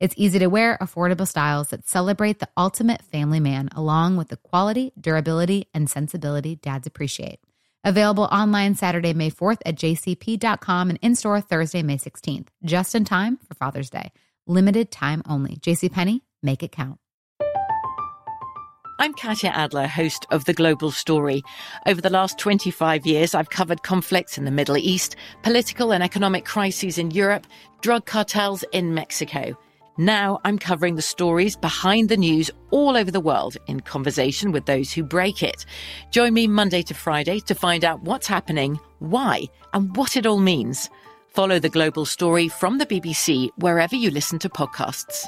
It's easy to wear, affordable styles that celebrate the ultimate family man, along with the quality, durability, and sensibility dads appreciate. Available online Saturday, May 4th at jcp.com and in store Thursday, May 16th, just in time for Father's Day. Limited time only. JCPenney, make it count. I'm Katya Adler, host of The Global Story. Over the last 25 years, I've covered conflicts in the Middle East, political and economic crises in Europe, drug cartels in Mexico. Now I'm covering the stories behind the news all over the world in conversation with those who break it. Join me Monday to Friday to find out what's happening, why, and what it all means. Follow the global story from the BBC wherever you listen to podcasts.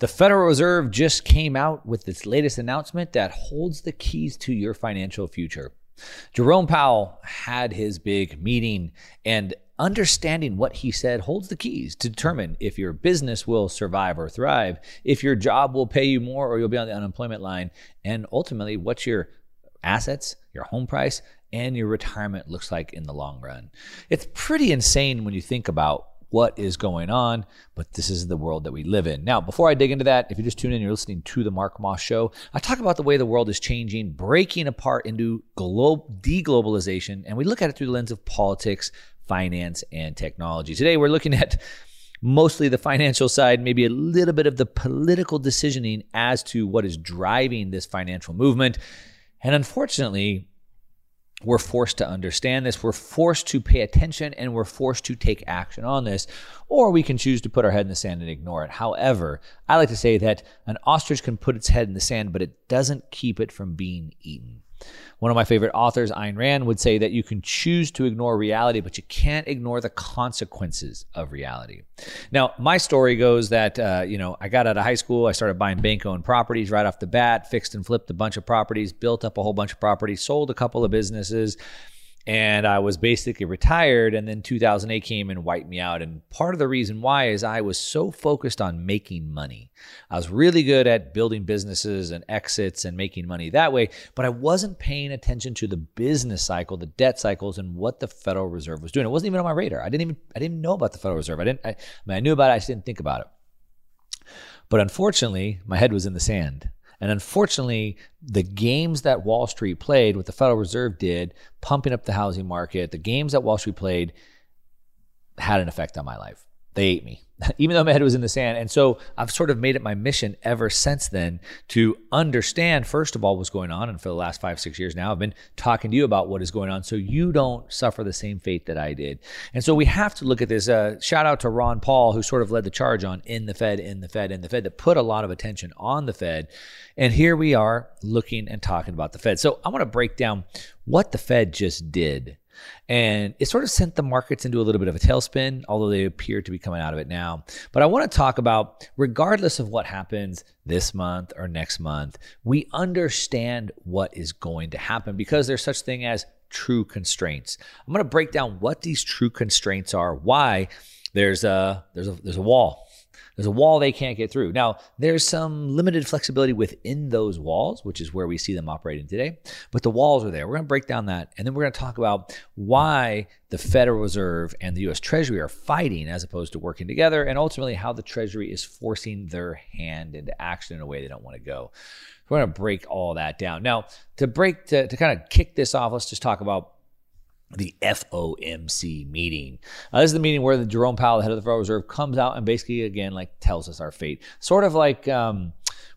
The Federal Reserve just came out with its latest announcement that holds the keys to your financial future. Jerome Powell had his big meeting, and understanding what he said holds the keys to determine if your business will survive or thrive, if your job will pay you more or you'll be on the unemployment line, and ultimately what your assets, your home price, and your retirement looks like in the long run. It's pretty insane when you think about what is going on, but this is the world that we live in. Now, before I dig into that, if you just tune in, you're listening to the Mark Moss Show. I talk about the way the world is changing, breaking apart into glo- deglobalization, and we look at it through the lens of politics, finance, and technology. Today, we're looking at mostly the financial side, maybe a little bit of the political decisioning as to what is driving this financial movement. And unfortunately, we're forced to understand this. We're forced to pay attention and we're forced to take action on this. Or we can choose to put our head in the sand and ignore it. However, I like to say that an ostrich can put its head in the sand, but it doesn't keep it from being eaten. One of my favorite authors, Ayn Rand, would say that you can choose to ignore reality, but you can't ignore the consequences of reality. Now, my story goes that, uh, you know, I got out of high school, I started buying bank owned properties right off the bat, fixed and flipped a bunch of properties, built up a whole bunch of properties, sold a couple of businesses and I was basically retired. And then 2008 came and wiped me out. And part of the reason why is I was so focused on making money. I was really good at building businesses and exits and making money that way, but I wasn't paying attention to the business cycle, the debt cycles, and what the Federal Reserve was doing. It wasn't even on my radar. I didn't even I didn't know about the Federal Reserve. I didn't. I, I mean, I knew about it. I just didn't think about it. But unfortunately, my head was in the sand. And unfortunately, the games that Wall Street played, what the Federal Reserve did, pumping up the housing market, the games that Wall Street played had an effect on my life. They ate me. even though my head was in the sand. And so I've sort of made it my mission ever since then to understand, first of all, what's going on. And for the last five, six years now, I've been talking to you about what is going on so you don't suffer the same fate that I did. And so we have to look at this. Uh, shout out to Ron Paul, who sort of led the charge on End the Fed, End the Fed, End the Fed, that put a lot of attention on the Fed. And here we are looking and talking about the Fed. So I want to break down what the Fed just did and it sort of sent the markets into a little bit of a tailspin, although they appear to be coming out of it now. But I want to talk about, regardless of what happens this month or next month, we understand what is going to happen because there's such thing as true constraints. I'm going to break down what these true constraints are, why there's a there's a there's a wall There's a wall they can't get through. Now, there's some limited flexibility within those walls, which is where we see them operating today, but the walls are there. We're going to break down that, and then we're going to talk about why the Federal Reserve and the US Treasury are fighting as opposed to working together, and ultimately how the Treasury is forcing their hand into action in a way they don't want to go. We're going to break all that down. Now, to break, to, to kind of kick this off, let's just talk about the FOMC meeting. Uh, this is the meeting where the Jerome Powell, the head of the Federal Reserve, comes out and basically again like tells us our fate. Sort of like um,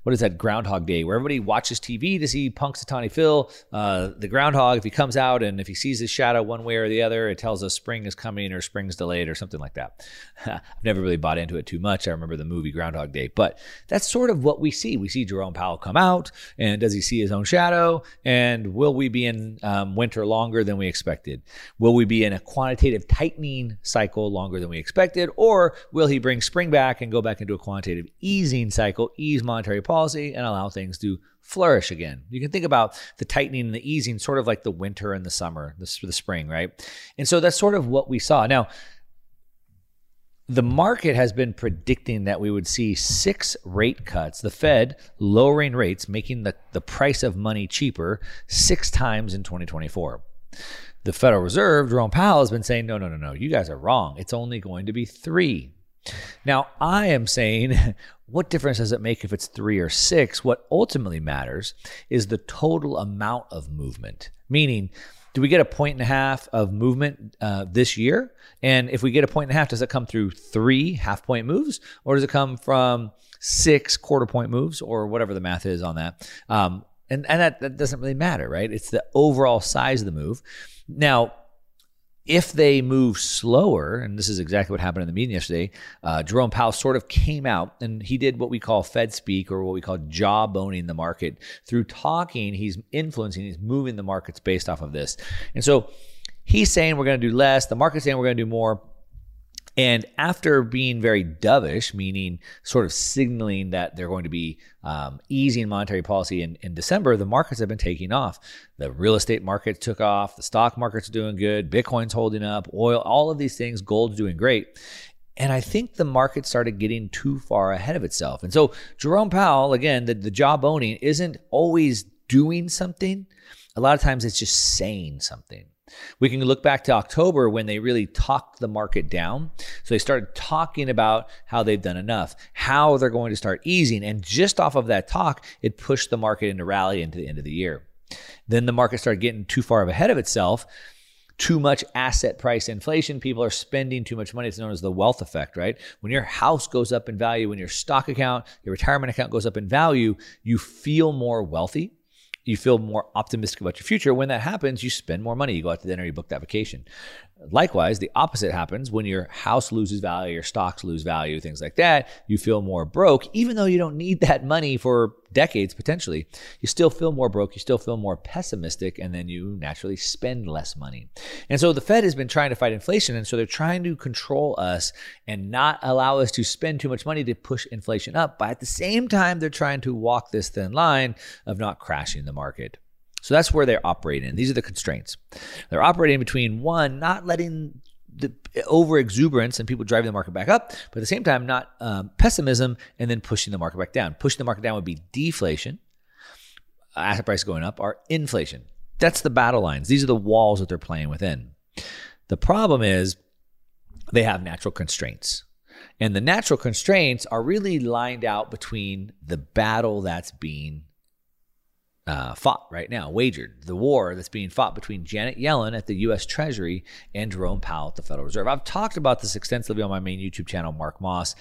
what is that Groundhog Day, where everybody watches TV to see Punxsutawney Phil, uh, the groundhog. If he comes out and if he sees his shadow one way or the other, it tells us spring is coming or spring's delayed or something like that. I've never really bought into it too much. I remember the movie Groundhog Day, but that's sort of what we see. We see Jerome Powell come out, and does he see his own shadow? And will we be in um, winter longer than we expected? Will we be in a quantitative tightening cycle longer than we expected, or will he bring spring back and go back into a quantitative easing cycle, ease monetary policy? Policy and allow things to flourish again. You can think about the tightening and the easing sort of like the winter and the summer, the, the spring, right? And so that's sort of what we saw. Now, the market has been predicting that we would see six rate cuts, the Fed lowering rates, making the, the price of money cheaper six times in 2024. The Federal Reserve, Jerome Powell, has been saying, no, no, no, no, you guys are wrong. It's only going to be three. Now, I am saying, what difference does it make if it's three or six? What ultimately matters is the total amount of movement, meaning, do we get a point and a half of movement uh, this year? And if we get a point and a half, does it come through three half point moves or does it come from six quarter point moves or whatever the math is on that? Um, and and that, that doesn't really matter, right? It's the overall size of the move. Now, if they move slower, and this is exactly what happened in the meeting yesterday, uh, Jerome Powell sort of came out and he did what we call Fed speak or what we call jawboning the market. Through talking, he's influencing, he's moving the markets based off of this. And so he's saying we're going to do less, the market's saying we're going to do more. And after being very dovish, meaning sort of signaling that they're going to be um, easing monetary policy in, in December, the markets have been taking off. The real estate market took off, the stock market's doing good, Bitcoin's holding up, oil, all of these things, gold's doing great. And I think the market started getting too far ahead of itself. And so Jerome Powell, again, the, the jawboning isn't always doing something. A lot of times it's just saying something. We can look back to October when they really talked the market down. So they started talking about how they've done enough, how they're going to start easing. And just off of that talk, it pushed the market into rally into the end of the year. Then the market started getting too far ahead of itself. Too much asset price inflation. People are spending too much money. It's known as the wealth effect, right? When your house goes up in value, when your stock account, your retirement account goes up in value, you feel more wealthy you feel more optimistic about your future. When that happens, you spend more money. You go out to dinner, you book that vacation. Likewise, the opposite happens when your house loses value, your stocks lose value, things like that. You feel more broke, even though you don't need that money for decades potentially. You still feel more broke, you still feel more pessimistic, and then you naturally spend less money. And so the Fed has been trying to fight inflation, and so they're trying to control us and not allow us to spend too much money to push inflation up. But at the same time, they're trying to walk this thin line of not crashing the market. So that's where they're operating. These are the constraints. They're operating between one, not letting the over exuberance and people driving the market back up, but at the same time, not um, pessimism and then pushing the market back down. Pushing the market down would be deflation, asset prices going up, or inflation. That's the battle lines. These are the walls that they're playing within. The problem is they have natural constraints. And the natural constraints are really lined out between the battle that's being uh, fought right now, wagered, the war that's being fought between Janet Yellen at the U.S. Treasury and Jerome Powell at the Federal Reserve. I've talked about this extensively on my main YouTube channel, Mark Moss.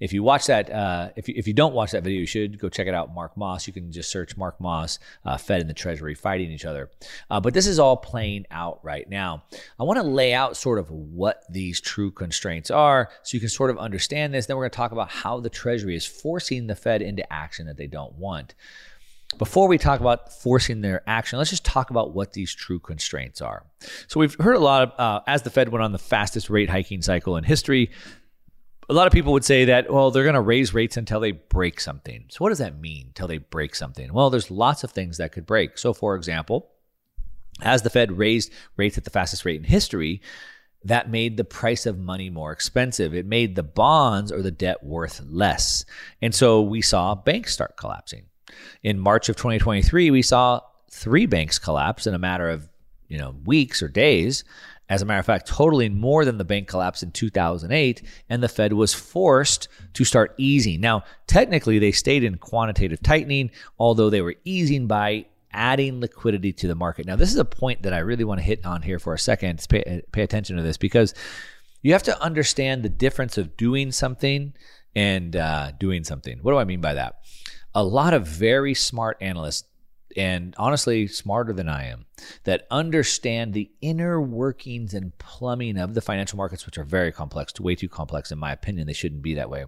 If you watch that, uh, if, you, if you don't watch that video, you should go check it out, Mark Moss. You can just search Mark Moss, uh, Fed and the Treasury fighting each other. Uh, but this is all playing out right now. I want to lay out sort of what these true constraints are so you can sort of understand this. Then we're going to talk about how the Treasury is forcing the Fed into action that they don't want. Before we talk about forcing their action, let's just talk about what these true constraints are. So we've heard a lot of, uh, as the Fed went on the fastest rate hiking cycle in history, a lot of people would say that, well, they're going to raise rates until they break something. So what does that mean, until they break something? Well, there's lots of things that could break. So for example, as the Fed raised rates at the fastest rate in history, that made the price of money more expensive. It made the bonds or the debt worth less. And so we saw banks start collapsing. In March of 2023, we saw three banks collapse in a matter of, you know, weeks or days. As a matter of fact, totaling more than the bank collapse in 2008, and the Fed was forced to start easing. Now, technically, they stayed in quantitative tightening, although they were easing by adding liquidity to the market. Now, this is a point that I really want to hit on here for a second. Pay, pay attention to this because you have to understand the difference of doing something and uh, doing something. What do I mean by that? A lot of very smart analysts, and honestly, smarter than I am, that understand the inner workings and plumbing of the financial markets, which are very complex, way too complex, in my opinion. They shouldn't be that way.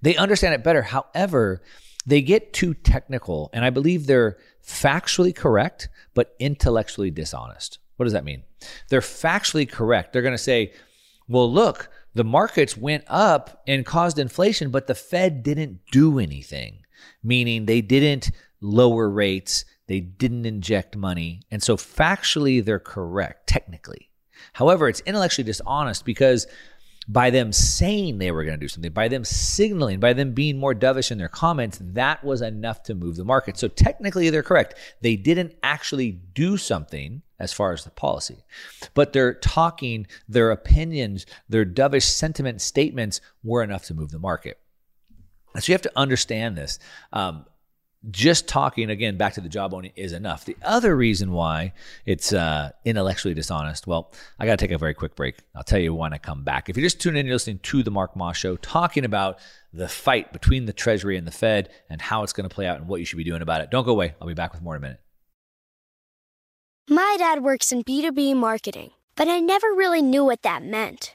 They understand it better. However, they get too technical, and I believe they're factually correct, but intellectually dishonest. What does that mean? They're factually correct. They're going to say, well, look, the markets went up and caused inflation, but the Fed didn't do anything, meaning they didn't lower rates, they didn't inject money. And so factually, they're correct, technically. However, it's intellectually dishonest because by them saying they were going to do something, by them signaling, by them being more dovish in their comments, that was enough to move the market. So technically, they're correct. They didn't actually do something as far as the policy, but their talking, their opinions, their dovish sentiment statements were enough to move the market. So you have to understand this. Um, just talking again back to the jawboning is enough. The other reason why it's uh, intellectually dishonest, well, I got to take a very quick break. I'll tell you when I come back. If you're just tuning in, you're listening to the Mark Moss Show, talking about the fight between the Treasury and the Fed and how it's going to play out and what you should be doing about it. Don't go away. I'll be back with more in a minute. My dad works in B2B marketing, but I never really knew what that meant.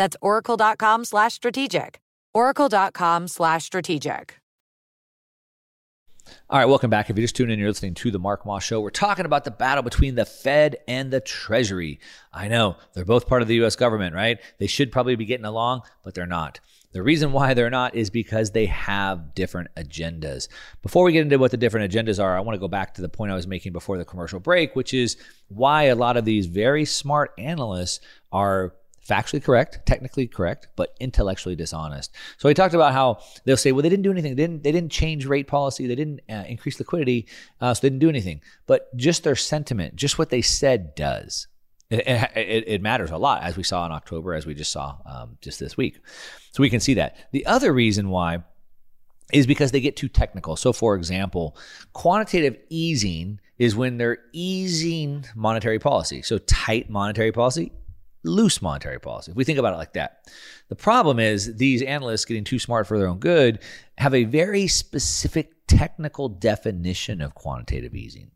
That's oracle.com slash strategic. oracle.com slash strategic. All right, welcome back. If you just tuned in, you're listening to the Mark Moss Show. We're talking about the battle between the Fed and the Treasury. I know they're both part of the U.S. government, right? They should probably be getting along, but they're not. The reason why they're not is because they have different agendas. Before we get into what the different agendas are, I want to go back to the point I was making before the commercial break, which is why a lot of these very smart analysts are factually correct, technically correct, but intellectually dishonest. So he talked about how they'll say, well, they didn't do anything. They didn't, they didn't change rate policy. They didn't uh, increase liquidity. Uh, so they didn't do anything. But just their sentiment, just what they said does. It, it, it, matters a lot, as we saw in October, as we just saw um, just this week. So we can see that. The other reason why is because they get too technical. So, for example, quantitative easing is when they're easing monetary policy. So, tight monetary policy, loose monetary policy. If we think about it like that, the problem is these analysts getting too smart for their own good have a very specific technical definition of quantitative easing.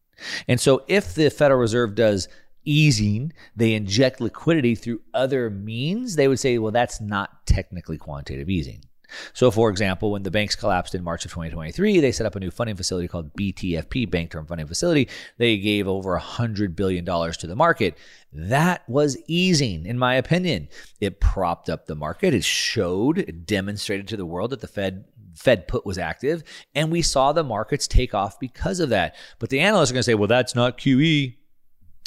And so, if the Federal Reserve does easing, they inject liquidity through other means, they would say, well, that's not technically quantitative easing. So, for example, when the banks collapsed in March of 2023, they set up a new funding facility called BTFP, Bank Term Funding Facility. They gave over $100 billion to the market. That was easing, in my opinion. It propped up the market. It showed, it demonstrated to the world that the Fed Fed put was active, and we saw the markets take off because of that. But the analysts are going to say, well, that's not QE.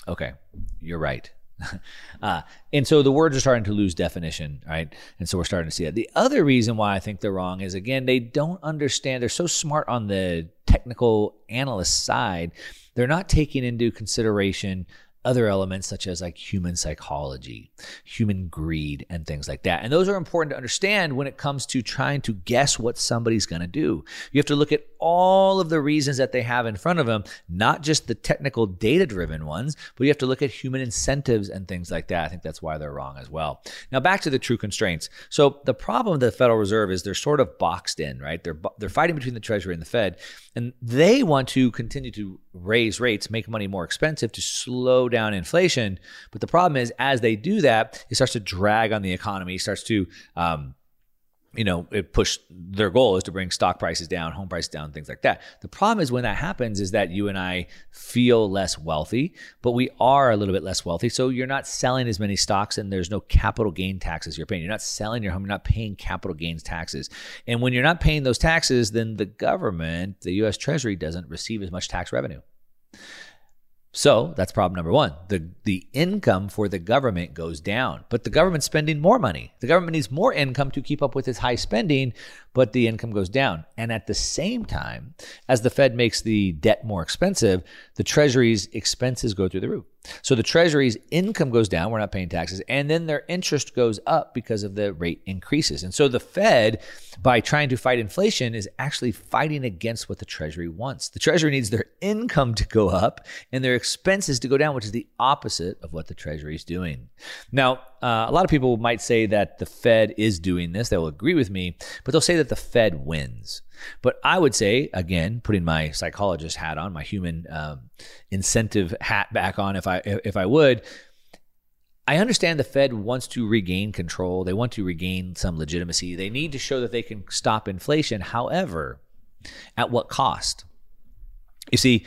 Okay, you're right. uh, and so the words are starting to lose definition, right? And so we're starting to see that. The other reason why I think they're wrong is again, they don't understand. They're so smart on the technical analyst side, they're not taking into consideration other elements such as like human psychology, human greed, and things like that. And those are important to understand when it comes to trying to guess what somebody's going to do. You have to look at all of the reasons that they have in front of them, not just the technical data driven ones, but you have to look at human incentives and things like that. I think that's why they're wrong as well. Now, back to the true constraints. So, the problem with the Federal Reserve is they're sort of boxed in, right? They're, they're fighting between the Treasury and the Fed, and they want to continue to raise rates, make money more expensive to slow down inflation. But the problem is, as they do that, it starts to drag on the economy, starts to um, you know, it pushed their goal is to bring stock prices down, home prices down, things like that. The problem is when that happens is that you and I feel less wealthy, but we are a little bit less wealthy. So you're not selling as many stocks and there's no capital gain taxes you're paying. You're not selling your home, you're not paying capital gains taxes. And when you're not paying those taxes, then the government, the US Treasury, doesn't receive as much tax revenue. So that's problem number one. The, the income for the government goes down, but the government's spending more money. The government needs more income to keep up with its high spending, but the income goes down. And at the same time, as the Fed makes the debt more expensive, the Treasury's expenses go through the roof. So the Treasury's income goes down, we're not paying taxes, and then their interest goes up because of the rate increases. And so the Fed, by trying to fight inflation, is actually fighting against what the Treasury wants. The Treasury needs their income to go up and their expenses to go down, which is the opposite of what the Treasury is doing. Now, uh, a lot of people might say that the Fed is doing this. They will agree with me, but they'll say that the Fed wins. But I would say, again, putting my psychologist hat on, my human um, incentive hat back on, if I if I would, I understand the Fed wants to regain control. They want to regain some legitimacy. They need to show that they can stop inflation. However, at what cost? You see,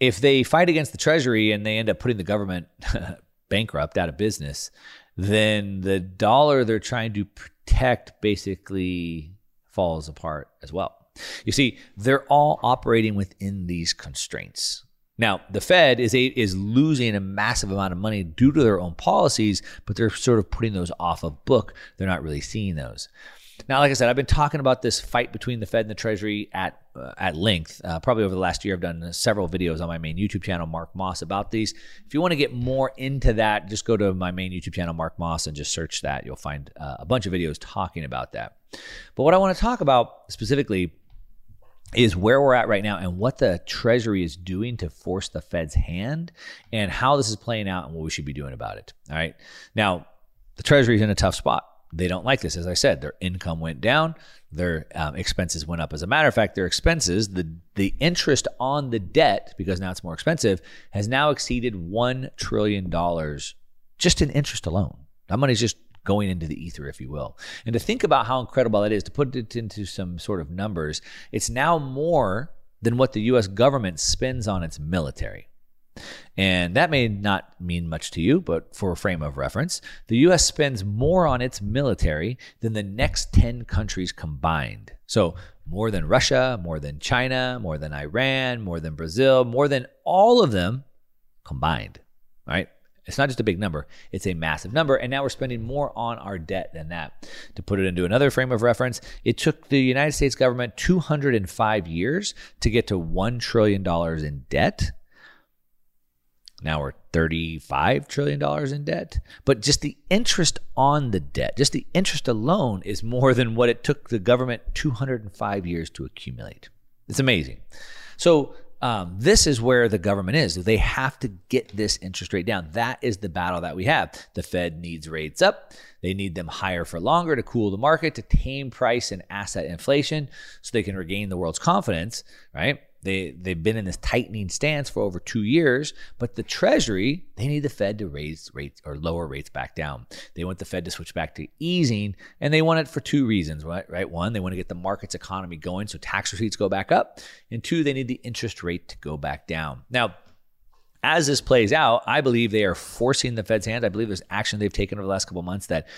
if they fight against the Treasury and they end up putting the government bankrupt, out of business, then the dollar they're trying to protect basically falls apart as well. You see, they're all operating within these constraints. Now, the Fed is a, is losing a massive amount of money due to their own policies, but they're sort of putting those off of book. They're not really seeing those. Now, like I said, I've been talking about this fight between the Fed and the Treasury at uh, at length. Uh, probably over the last year, I've done uh, several videos on my main YouTube channel, Mark Moss, about these. If you want to get more into that, just go to my main YouTube channel, Mark Moss, and just search that. You'll find uh, a bunch of videos talking about that. But what I want to talk about specifically is where we're at right now and what the Treasury is doing to force the Fed's hand and how this is playing out and what we should be doing about it. All right. Now, the Treasury is in a tough spot they don't like this. As I said, their income went down, their um, expenses went up. As a matter of fact, their expenses, the the interest on the debt, because now it's more expensive, has now exceeded one trillion dollars just in interest alone. That money's just going into the ether, if you will. And to think about how incredible that is, to put it into some sort of numbers, it's now more than what the U.S. government spends on its military. And that may not mean much to you, but for a frame of reference, the US spends more on its military than the next 10 countries combined. So, more than Russia, more than China, more than Iran, more than Brazil, more than all of them combined, right? It's not just a big number, it's a massive number. And now we're spending more on our debt than that. To put it into another frame of reference, it took the United States government 205 years to get to $1 trillion in debt. Now we're $35 trillion in debt. But just the interest on the debt, just the interest alone, is more than what it took the government 205 years to accumulate. It's amazing. So, um, this is where the government is. They have to get this interest rate down. That is the battle that we have. The Fed needs rates up. They need them higher for longer to cool the market, to tame price and asset inflation so they can regain the world's confidence, right? They they've been in this tightening stance for over two years, but the Treasury they need the Fed to raise rates or lower rates back down. They want the Fed to switch back to easing, and they want it for two reasons, right? Right, one, they want to get the market's economy going, so tax receipts go back up, and two, they need the interest rate to go back down. Now. As this plays out, I believe they are forcing the Fed's hand. I believe there's action they've taken over the last couple months that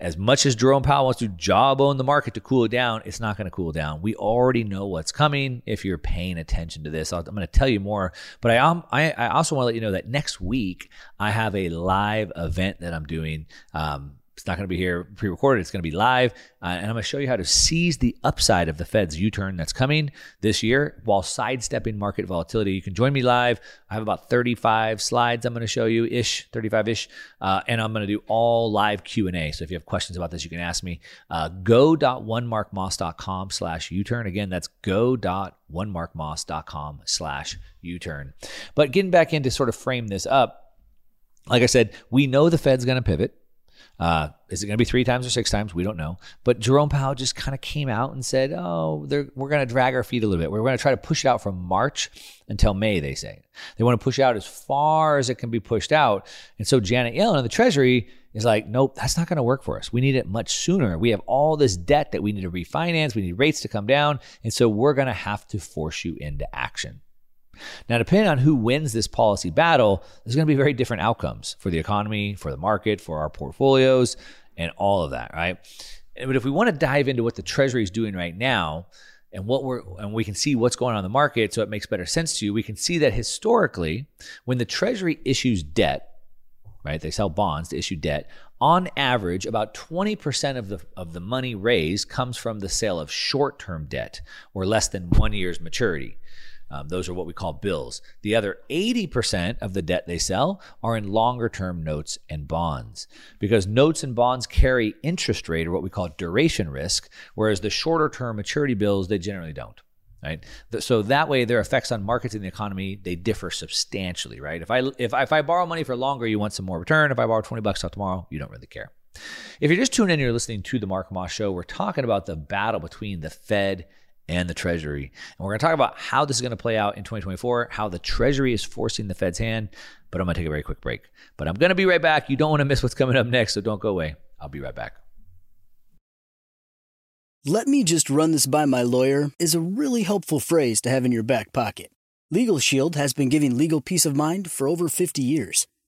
as much as Jerome Powell wants to jawbone the market to cool it down, it's not going to cool down. We already know what's coming if you're paying attention to this. i am going to tell you more, but I, um, I, I also want to let you know that next week I have a live event that I'm doing. Um, it's not going to be here pre recorded, it's going to be live. Uh, and I'm going to show you how to seize the upside of the Fed's U turn that's coming this year while sidestepping market volatility. You can join me live. I have about 35 slides I'm going to show you ish, 35 ish. Uh, and I'm going to do all live Q&A. So if you have questions about this, you can ask me. Uh, go.onemarkmoss.com slash U-turn. Again, that's go.onemarkmoss.com slash U-turn. But getting back in to sort of frame this up, like I said, we know the Fed's going to pivot. Uh, is it going to be three times or six times? We don't know. But Jerome Powell just kind of came out and said, "Oh, we're going to drag our feet a little bit. We're going to try to push it out from March until May." They say they want to push out as far as it can be pushed out. And so Janet Yellen of the Treasury is like, "Nope, that's not going to work for us. We need it much sooner. We have all this debt that we need to refinance. We need rates to come down, and so we're going to have to force you into action." Now, depending on who wins this policy battle, there's going to be very different outcomes for the economy, for the market, for our portfolios, and all of that, right? But if we want to dive into what the Treasury is doing right now, and what we're and we can see what's going on in the market, so it makes better sense to you. We can see that historically, when the Treasury issues debt, right? They sell bonds to issue debt. On average, about 20% of the of the money raised comes from the sale of short-term debt or less than 1 year's maturity. Um, those are what we call bills. The other 80% of the debt they sell are in longer term notes and bonds because notes and bonds carry interest rate or what we call duration risk, whereas the shorter term maturity bills, they generally don't. Right. So that way their effects on markets and the economy, they differ substantially, right? If I if I, if I borrow money for longer, you want some more return. If I borrow 20 bucks out tomorrow, you don't really care. If you're just tuning in, you're listening to the Mark Moss Show. We're talking about the battle between the Fed and the Treasury. And we're going to talk about how this is going to play out in 2024, how the Treasury is forcing the Fed's hand. But I'm going to take a very quick break. But I'm going to be right back. You don't want to miss what's coming up next, so don't go away. I'll be right back. Let me just run this by my lawyer is a really helpful phrase to have in your back pocket. Legal Shield has been giving legal peace of mind for over 50 years.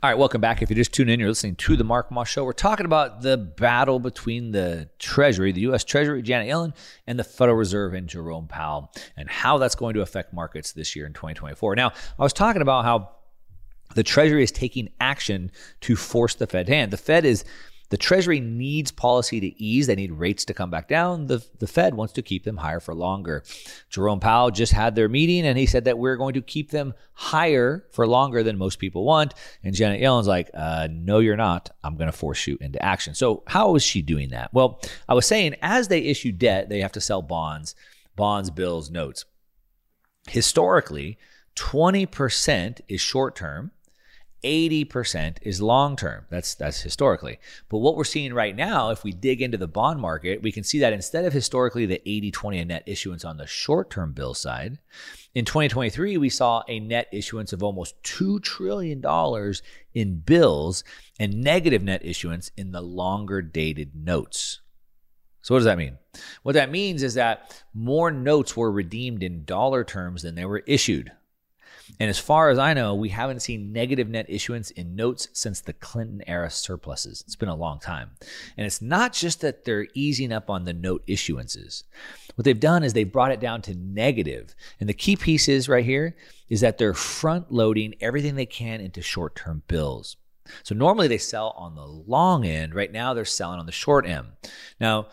All right, welcome back. If you just tune in, you're listening to the Mark Moss Show. We're talking about the battle between the Treasury, the U.S. Treasury, Janet Yellen, and the Federal Reserve and Jerome Powell, and how that's going to affect markets this year in 2024. Now, I was talking about how the Treasury is taking action to force the Fed hand. The Fed is the Treasury needs policy to ease. They need rates to come back down. The, the Fed wants to keep them higher for longer. Jerome Powell just had their meeting and he said that we're going to keep them higher for longer than most people want. And Janet Yellen's like, uh, no, you're not. I'm going to force you into action. So, how is she doing that? Well, I was saying as they issue debt, they have to sell bonds, bonds, bills, notes. Historically, 20% is short term 80% is long term. That's that's historically. But what we're seeing right now, if we dig into the bond market, we can see that instead of historically the 80-20 net issuance on the short-term bill side, in 2023 we saw a net issuance of almost 2 trillion dollars in bills and negative net issuance in the longer dated notes. So what does that mean? What that means is that more notes were redeemed in dollar terms than they were issued. And as far as I know, we haven't seen negative net issuance in notes since the Clinton era surpluses. It's been a long time. And it's not just that they're easing up on the note issuances. What they've done is they've brought it down to negative. And the key piece is right here is that they're front loading everything they can into short term bills. So normally they sell on the long end. Right now they're selling on the short end. Now,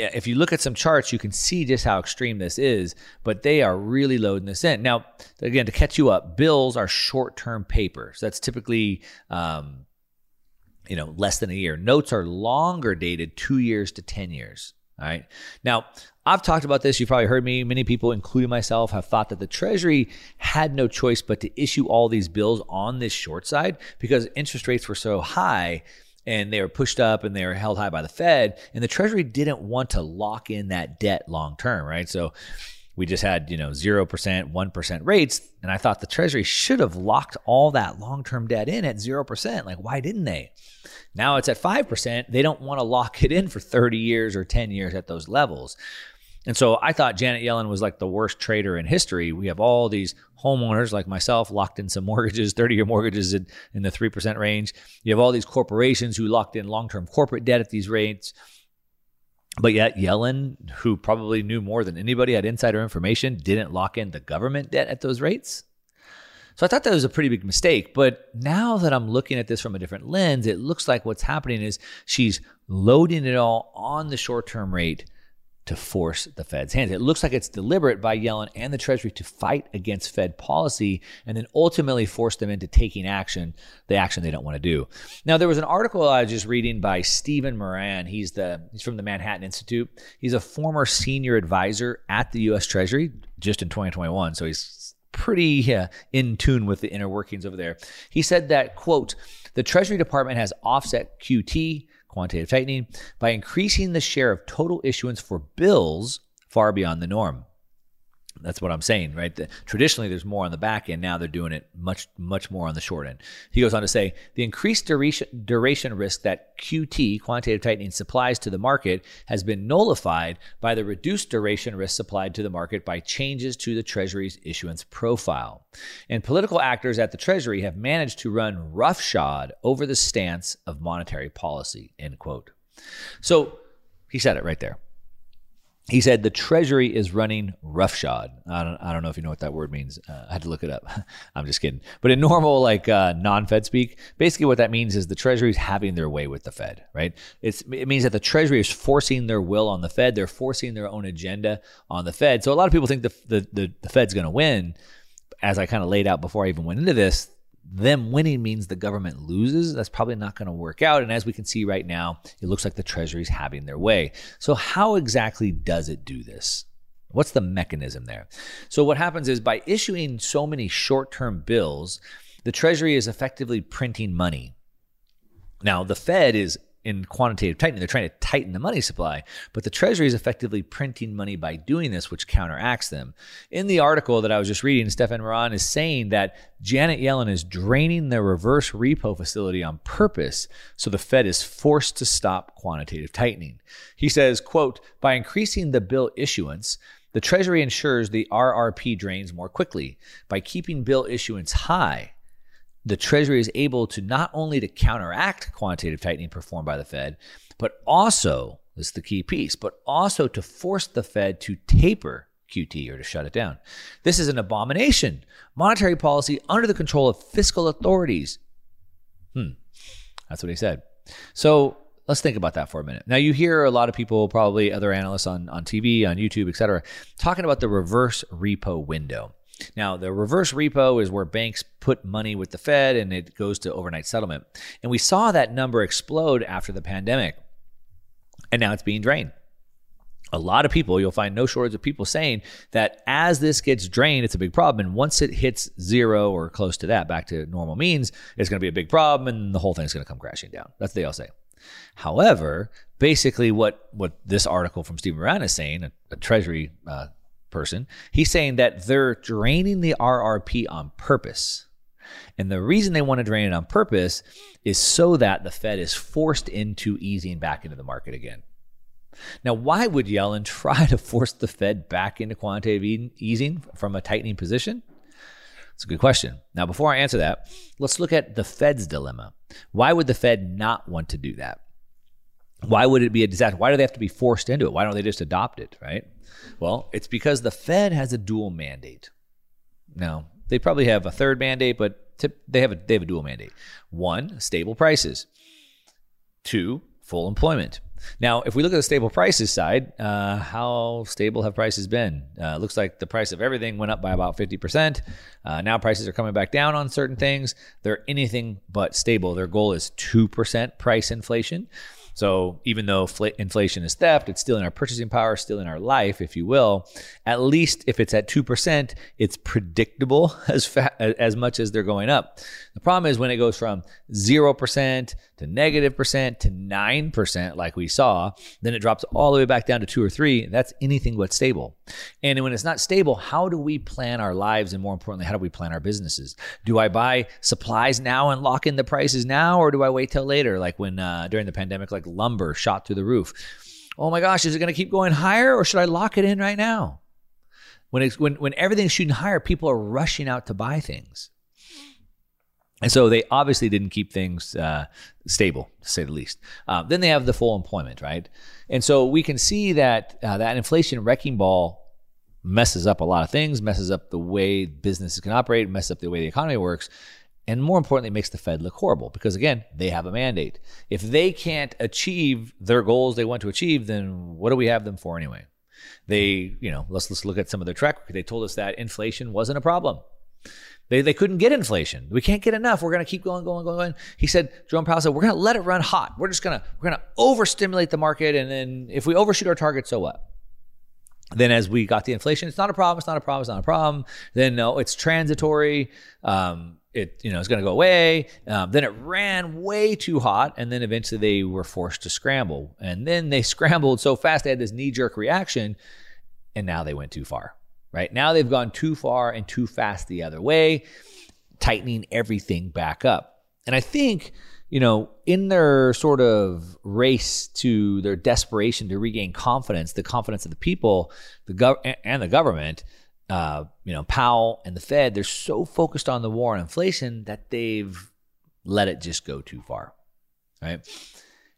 if you look at some charts, you can see just how extreme this is, but they are really loading this in. Now, again, to catch you up, bills are short term papers. That's typically, um, you know, less than a year. Notes are longer dated, two years to 10 years. All right. Now, I've talked about this. You've probably heard me. Many people, including myself, have thought that the Treasury had no choice but to issue all these bills on this short side because interest rates were so high and they were pushed up and they were held high by the Fed. And the Treasury didn't want to lock in that debt long term, right? So we just had, you know, 0%, 1% rates. And I thought the Treasury should have locked all that long term debt in at 0%. Like, why didn't they? Now it's at 5%. They don't want to lock it in for 30 years or 10 years at those levels. And so I thought Janet Yellen was like the worst trader in history. We have all these homeowners like myself locked in some mortgages, 30 year mortgages in, in the 3% range. You have all these corporations who locked in long term corporate debt at these rates. But yet, Yellen, who probably knew more than anybody, had insider information, didn't lock in the government debt at those rates. So I thought that was a pretty big mistake. But now that I'm looking at this from a different lens, it looks like what's happening is she's loading it all on the short term rate to force the Fed's hands. It looks like it's deliberate by Yellen and the Treasury to fight against Fed policy and then ultimately force them into taking action, the action they don't want to do. Now, there was an article I was just reading by Stephen Miran. He's the he's from the Manhattan Institute. He's a former senior advisor at the U.S. Treasury just in 2021, so he's pretty uh, in tune with the inner workings over there. He said that quote, the Treasury Department has offset QT quantitative tightening by increasing the share of total issuance for bills far beyond the norm. That's what I'm saying, right? The, traditionally, there's more on the back end. Now they're doing it much, much more on the short end. He goes on to say the increased duration, duration risk that QT, quantitative tightening, supplies to the market has been nullified by the reduced duration risk supplied to the market by changes to the Treasury's issuance profile. And political actors at the Treasury have managed to run roughshod over the stance of monetary policy, end quote. So he said it right there he said the Treasury is running roughshod. I don't, I don't know if you know what that word means. Uh, I had to look it up. I'm just kidding. But in normal, like uh, non-Fed speak, basically what that means is the Treasury is having their way with the Fed, right? It's, it means that the Treasury is forcing their will on the Fed. They're forcing their own agenda on the Fed. So a lot of people think the, the, the, the Fed's going to win. As I kind of laid out before I even went into this, them winning means the government loses. That's probably not going to work out. And as we can see right now, it looks like the Treasury's having their way. So, how exactly does it do this? What's the mechanism there? So, what happens is by issuing so many short term bills, the Treasury is effectively printing money. Now, the Fed is in quantitative tightening. They're trying to tighten the money supply, but the Treasury is effectively printing money by doing this, which counteracts them. In the article that I was just reading, Stephen Miran is saying that Janet Yellen is draining the reverse repo facility on purpose, so the Fed is forced to stop quantitative tightening. He says, quote, by increasing the bill issuance, the Treasury ensures the RRP drains more quickly. By keeping bill issuance high, the Treasury is able to not only to counteract quantitative tightening performed by the Fed, but also, this is the key piece, but also to force the Fed to taper QT or to shut it down. This is an abomination. Monetary policy under the control of fiscal authorities. Hmm. That's what he said. So let's think about that for a minute. Now you hear a lot of people, probably other analysts on, on TV, on YouTube, et cetera, talking about the reverse repo window. Now, the reverse repo is where banks put money with the Fed and it goes to overnight settlement. And we saw that number explode after the pandemic. And now it's being drained. A lot of people, you'll find no shortage of people saying that as this gets drained, it's a big problem. And once it hits zero or close to that, back to normal means, it's going to be a big problem and the whole thing's going to come crashing down. That's what they all say. However, basically, what, what this article from Steve Miran is saying, a, a Treasury uh, person. He's saying that they're draining the RRP on purpose. And the reason they want to drain it on purpose is so that the Fed is forced into easing back into the market again. Now, why would Yellen try to force the Fed back into quantitative easing from a tightening position? It's a good question. Now, before I answer that, let's look at the Fed's dilemma. Why would the Fed not want to do that? Why would it be a disaster? Why do they have to be forced into it? Why don't they just adopt it, right? Well, it's because the Fed has a dual mandate. Now, they probably have a third mandate, but they have a they have a dual mandate. One, stable prices. Two, full employment. Now, if we look at the stable prices side, uh, how stable have prices been? Uh, looks like the price of everything went up by about 50%. Uh, now prices are coming back down on certain things. They're anything but stable. Their goal is 2% price inflation. So even though inflation is theft, it's still in our purchasing power, still in our life, if you will. At least if it's at 2%, it's predictable as fa- as much as they're going up. The problem is when it goes from 0% to negative percent to 9% like we saw, then it drops all the way back down to 2 or 3. That's anything but stable. And when it's not stable, how do we plan our lives and more importantly, how do we plan our businesses? Do I buy supplies now and lock in the prices now or do I wait till later like when uh, during the pandemic like lumber shot through the roof. Oh my gosh, is it going to keep going higher or should I lock it in right now? When, when, when everything's shooting higher, people are rushing out to buy things. And so they obviously didn't keep things uh, stable, to say the least. Uh, then they have the full employment, right? And so we can see that uh, that inflation wrecking ball messes up a lot of things, messes up the way businesses can operate, messes up the way the economy works and more importantly, makes the Fed look horrible because, again, they have a mandate. If they can't achieve their goals they want to achieve, then what do we have them for anyway? They, you know, let's, let's look at some of their track record. They told us that inflation wasn't a problem. They, they couldn't get inflation. We can't get enough. We're going to keep going, going, going, going. He said, Jerome Powell said, we're going to let it run hot. We're just going to, we're going to overstimulate the market. And then if we overshoot our target, so what? Then, as we got the inflation, it's not a problem. It's not a problem. It's not a problem. Then, no, it's transitory. Um, it you know is going to go away. Um, then it ran way too hot, and then eventually they were forced to scramble. And then they scrambled so fast they had this knee jerk reaction, and now they went too far. Right now they've gone too far and too fast the other way, tightening everything back up. And I think you know in their sort of race to their desperation to regain confidence, the confidence of the people, the gov- and the government uh, you know, Powell and the Fed, they're so focused on the war and inflation that they've let it just go too far, right?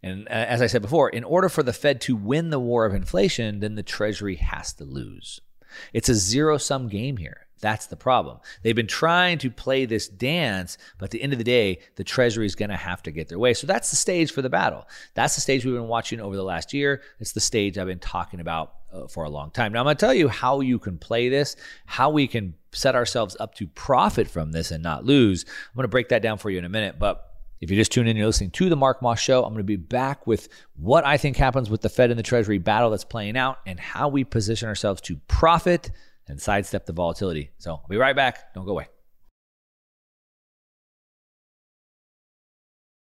And uh, as I said before, in order for the Fed to win the war of inflation, then the Treasury has to lose. It's a zero sum game here. That's the problem. They've been trying to play this dance, but at the end of the day, the Treasury is going to have to get their way. So that's the stage for the battle. That's the stage we've been watching over the last year. It's the stage I've been talking about uh, for a long time. Now, I'm going to tell you how you can play this, how we can set ourselves up to profit from this and not lose. I'm going to break that down for you in a minute. But If you just tune in, you're listening to the Mark Moss Show. I'm going to be back with what I think happens with the Fed and the Treasury battle that's playing out and how we position ourselves to profit and sidestep the volatility. So I'll be right back. Don't go away.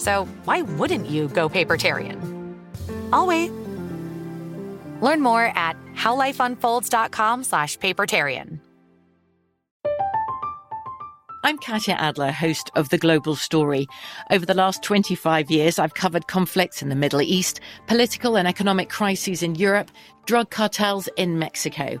So why wouldn't you go papertarian? I'll wait. Learn more at howlifeunfolds.com slash papertarian. I'm Katya Adler, host of The Global Story. Over the last 25 years, I've covered conflicts in the Middle East, political and economic crises in Europe, drug cartels in Mexico.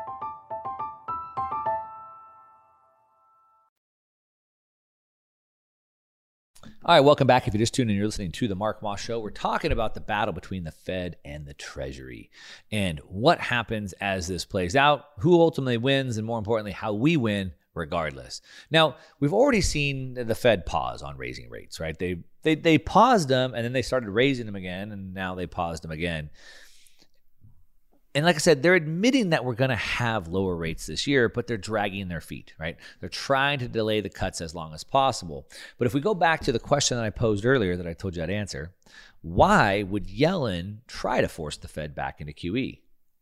All right, welcome back. If you're just tuned in, you're listening to the Mark Moss Show. We're talking about the battle between the Fed and the Treasury and what happens as this plays out, who ultimately wins, and more importantly, how we win regardless. Now, we've already seen the Fed pause on raising rates, right? They they they paused them and then they started raising them again, and now they paused them again and like I said, they're admitting that we're going to have lower rates this year, but they're dragging their feet, right? They're trying to delay the cuts as long as possible. But if we go back to the question that I posed earlier that I told you I'd answer, why would Yellen try to force the Fed back into QE?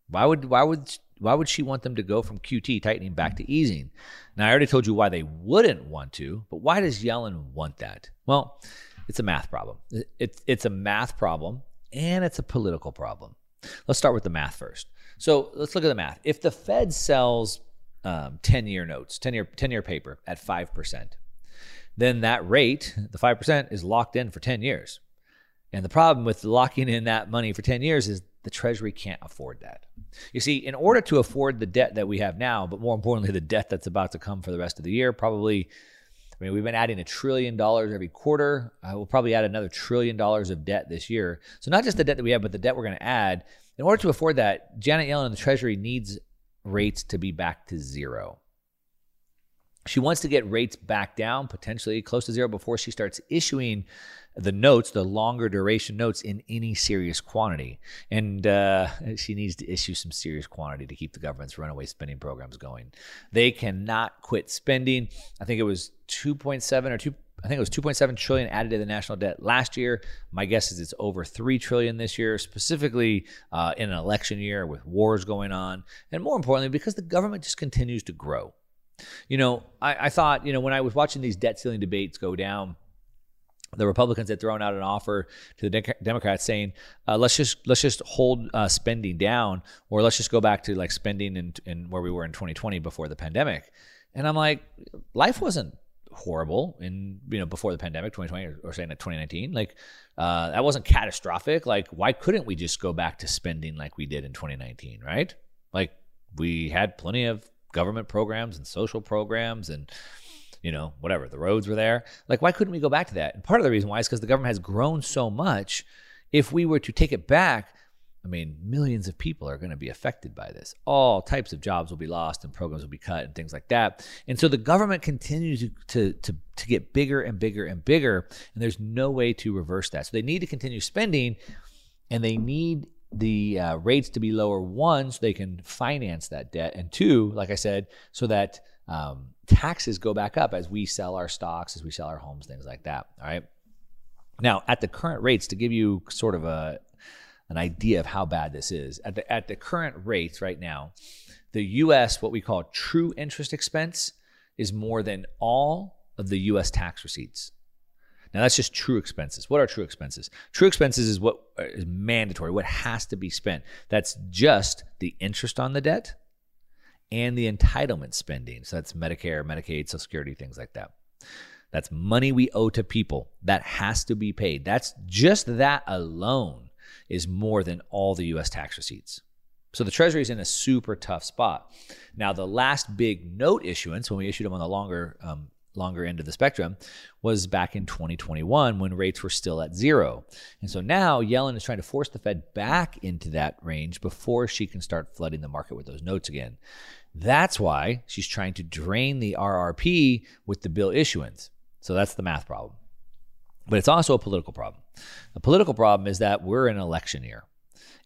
Why would why would why would she want them to go from QT tightening back to easing? Now I already told you why they wouldn't want to, but why does Yellen want that? Well, it's a math problem. It's it's a math problem and it's a political problem. Let's start with the math first. So let's look at the math. If the Fed sells um, 10 year notes, 10 year, 10 year paper at 5%, then that rate, the 5%, is locked in for 10 years. And the problem with locking in that money for 10 years is the Treasury can't afford that. You see, in order to afford the debt that we have now, but more importantly, the debt that's about to come for the rest of the year, probably I mean, we've been adding a trillion dollars every quarter. Uh, we'll probably add another trillion dollars of debt this year. So not just the debt that we have, but the debt we're going to add. In order to afford that, Janet Yellen and the Treasury needs rates to be back to zero. She wants to get rates back down, potentially close to zero, before she starts issuing the notes, the longer duration notes, in any serious quantity. And uh, she needs to issue some serious quantity to keep the government's runaway spending programs going. They cannot quit spending. I think it was 2.7 or 2. I think it was 2.7 trillion added to the national debt last year. My guess is it's over 3 trillion this year, specifically uh, in an election year with wars going on, and more importantly, because the government just continues to grow. You know, I, I thought, you know, when I was watching these debt ceiling debates go down, the Republicans had thrown out an offer to the de- Democrats saying, uh, "Let's just let's just hold uh, spending down, or let's just go back to like spending in, in where we were in 2020 before the pandemic." And I'm like, life wasn't horrible in you know before the pandemic 2020 or, or saying at 2019 like uh, that wasn't catastrophic. Like why couldn't we just go back to spending like we did in 2019 right? Like we had plenty of government programs and social programs and you know, whatever, the roads were there. Like, why couldn't we go back to that? And part of the reason why is because the government has grown so much If we were to take it back, I mean, millions of people are going to be affected by this. All types of jobs will be lost and programs will be cut and things like that. And so the government continues to, to, to, to get bigger and bigger and bigger. And there's no way to reverse that. So they need to continue spending and they need the uh, rates to be lower, one, so they can finance that debt. And two, like I said, so that um, taxes go back up as we sell our stocks, as we sell our homes, things like that. All right. Now, at the current rates, to give you sort of a an idea of how bad this is, at the at the current rates right now, the U.S. what we call true interest expense is more than all of the U.S. tax receipts. Now that's just true expenses. What are true expenses? True expenses is what is mandatory, what has to be spent. That's just the interest on the debt and the entitlement spending. So that's Medicare, Medicaid, Social Security, things like that. That's money we owe to people that has to be paid. That's just that alone is more than all the US tax receipts. So the Treasury is in a super tough spot. Now, the last big note issuance, when we issued them on the longer um, longer end of the spectrum was back in 2021 when rates were still at zero. And so now Yellen is trying to force the Fed back into that range before she can start flooding the market with those notes again. That's why she's trying to drain the RRP with the bill issuance. So that's the math problem. But it's also a political problem. The political problem is that we're in an election year.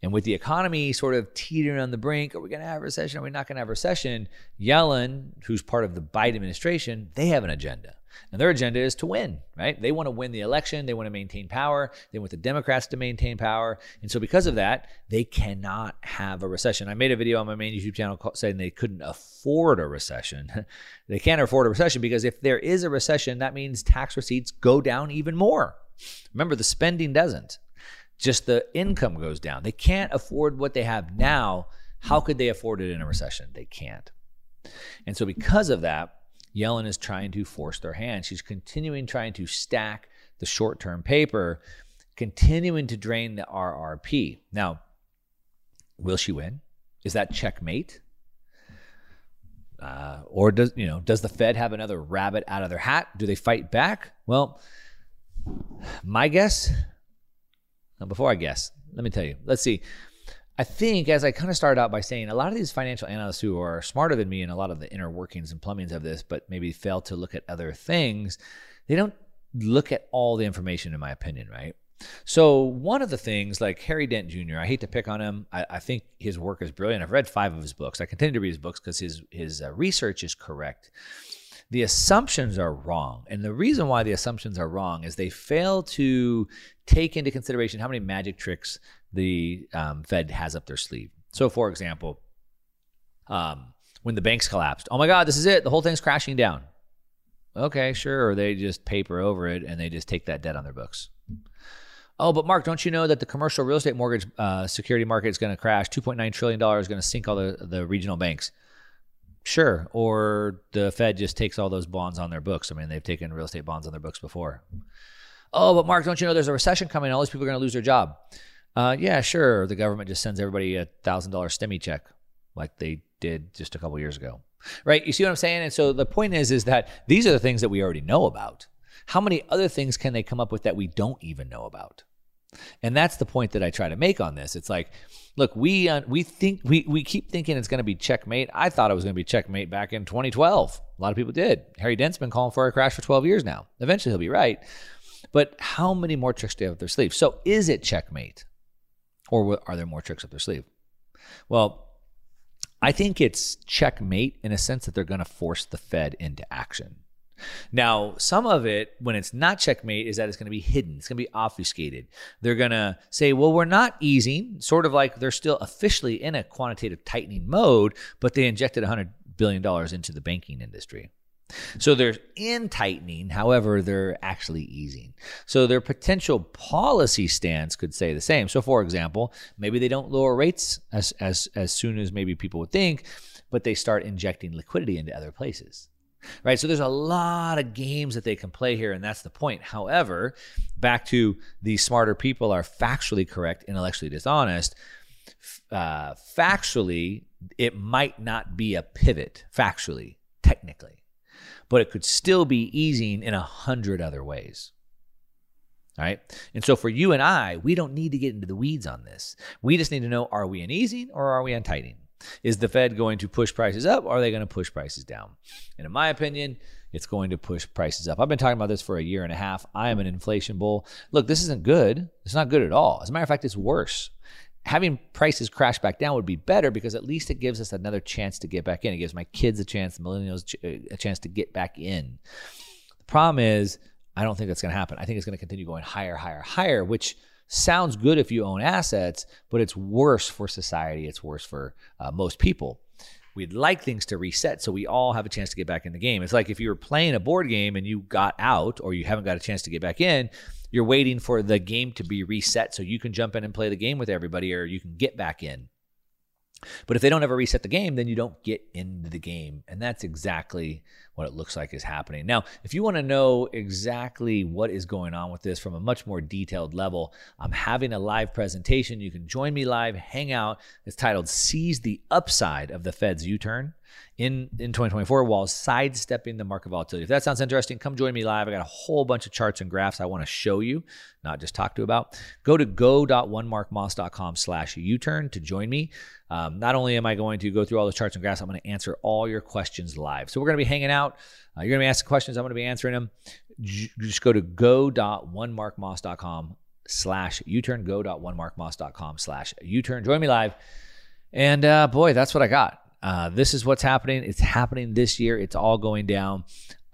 And with the economy sort of teetering on the brink, are we going to have a recession? Are we not going to have a recession? Yellen, who's part of the Biden administration, they have an agenda. And their agenda is to win, right? They want to win the election. They want to maintain power. They want the Democrats to maintain power. And so, because of that, they cannot have a recession. I made a video on my main YouTube channel saying they couldn't afford a recession. they can't afford a recession because if there is a recession, that means tax receipts go down even more. Remember, the spending doesn't just the income goes down. They can't afford what they have now. How could they afford it in a recession? They can't. And so, because of that, Yellen is trying to force their hand. She's continuing trying to stack the short term paper, continuing to drain the RRP. Now, will she win? Is that checkmate? Uh, or does you know does the Fed have another rabbit out of their hat? Do they fight back? Well, my guess before I guess, let me tell you. Let's see. I think, as I kind of started out by saying, a lot of these financial analysts who are smarter than me and a lot of the inner workings and plumbings of this, but maybe fail to look at other things, they don't look at all the information, in my opinion, right? So, one of the things, like Harry Dent Jr., I hate to pick on him. I, I think his work is brilliant. I've read five of his books. I continue to read his books because his his uh, research is correct the assumptions are wrong. And the reason why the assumptions are wrong is they fail to take into consideration how many magic tricks the um, Fed has up their sleeve. So, for example, um, when the banks collapsed, oh my God, this is it. The whole thing's crashing down. Okay, sure. Or they just paper over it and they just take that debt on their books. Oh, but Mark, don't you know that the commercial real estate mortgage uh, security market is going to crash? $2.9 trillion is going to sink all the, the regional banks. Sure. Or the Fed just takes all those bonds on their books. I mean, they've taken real estate bonds on their books before. Oh, but Mark, don't you know there's a recession coming? All these people are going to lose their job. Uh, yeah, sure. The government just sends everybody a thousand dollar stimmy check, like they did just a couple years ago, right? You see what I'm saying? And so the point is, is that these are the things that we already know about. How many other things can they come up with that we don't even know about? And that's the point that I try to make on this. It's like, look, we uh, we think we we keep thinking it's going to be checkmate. I thought it was going to be checkmate back in 2012. A lot of people did. Harry Dent's been calling for a crash for 12 years now. Eventually, he'll be right. But how many more tricks do they have up their sleeve? So, is it checkmate, or are there more tricks up their sleeve? Well, I think it's checkmate in a sense that they're going to force the Fed into action. Now, some of it, when it's not checkmate, is that it's going to be hidden. It's going to be obfuscated. They're going to say, well, we're not easing, sort of like they're still officially in a quantitative tightening mode, but they injected $100 billion into the banking industry. So they're in tightening, however, they're actually easing. So their potential policy stance could say the same. So, for example, maybe they don't lower rates as, as, as soon as maybe people would think, but they start injecting liquidity into other places right? So there's a lot of games that they can play here, and that's the point. However, back to the smarter people are factually correct, intellectually dishonest. Uh, factually, it might not be a pivot, factually, technically, but it could still be easing in a hundred other ways. All right. And so for you and I, we don't need to get into the weeds on this. We just need to know are we in easing or are we on tightening? Is the Fed going to push prices up or are they going to push prices down? And in my opinion, it's going to push prices up. I've been talking about this for a year and a half. I am an inflation bull. Look, this isn't good. It's not good at all. As a matter of fact, it's worse. Having prices crash back down would be better because at least it gives us another chance to get back in. It gives my kids a chance, the millennials a chance to get back in. The problem is, I don't think that's going to happen. I think it's going to continue going higher, higher, higher, which sounds good if you own assets, but it's worse for society. It's worse for uh, most people. We'd like things to reset so we all have a chance to get back in the game. It's like if you were playing a board game and you got out or you haven't got a chance to get back in, you're waiting for the game to be reset so you can jump in and play the game with everybody or you can get back in. But if they don't ever reset the game, then you don't get into the game. And that's exactly what it looks like is happening. Now, if you want to know exactly what is going on with this from a much more detailed level, I'm having a live presentation. You can join me live, hang out. It's titled Seize the Upside of the Fed's U Turn in, in 2024 while sidestepping the market volatility. If that sounds interesting, come join me live. I got a whole bunch of charts and graphs I want to show you, not just talk to about. Go to go.onemarkmoss.com slash U-turn to join me. Um, not only am I going to go through all the charts and graphs, I'm going to answer all your questions live. So we're going to be hanging out. Uh, you're going to be asking questions. I'm going to be answering them. J- just go to go.onemarkmoss.com slash U-turn, go.onemarkmoss.com slash U-turn. Join me live. And uh, boy, that's what I got. Uh, this is what's happening. It's happening this year. It's all going down.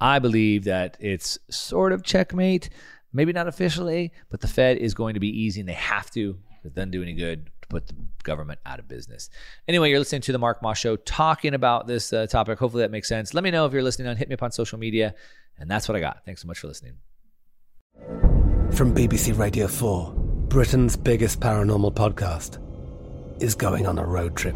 I believe that it's sort of checkmate, maybe not officially, but the Fed is going to be easy and they have to. It doesn't do any good to put the government out of business. Anyway, you're listening to the Mark Moss Show talking about this uh, topic. Hopefully that makes sense. Let me know if you're listening on. Hit me up on social media. And that's what I got. Thanks so much for listening. From BBC Radio 4, Britain's biggest paranormal podcast is going on a road trip.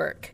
work.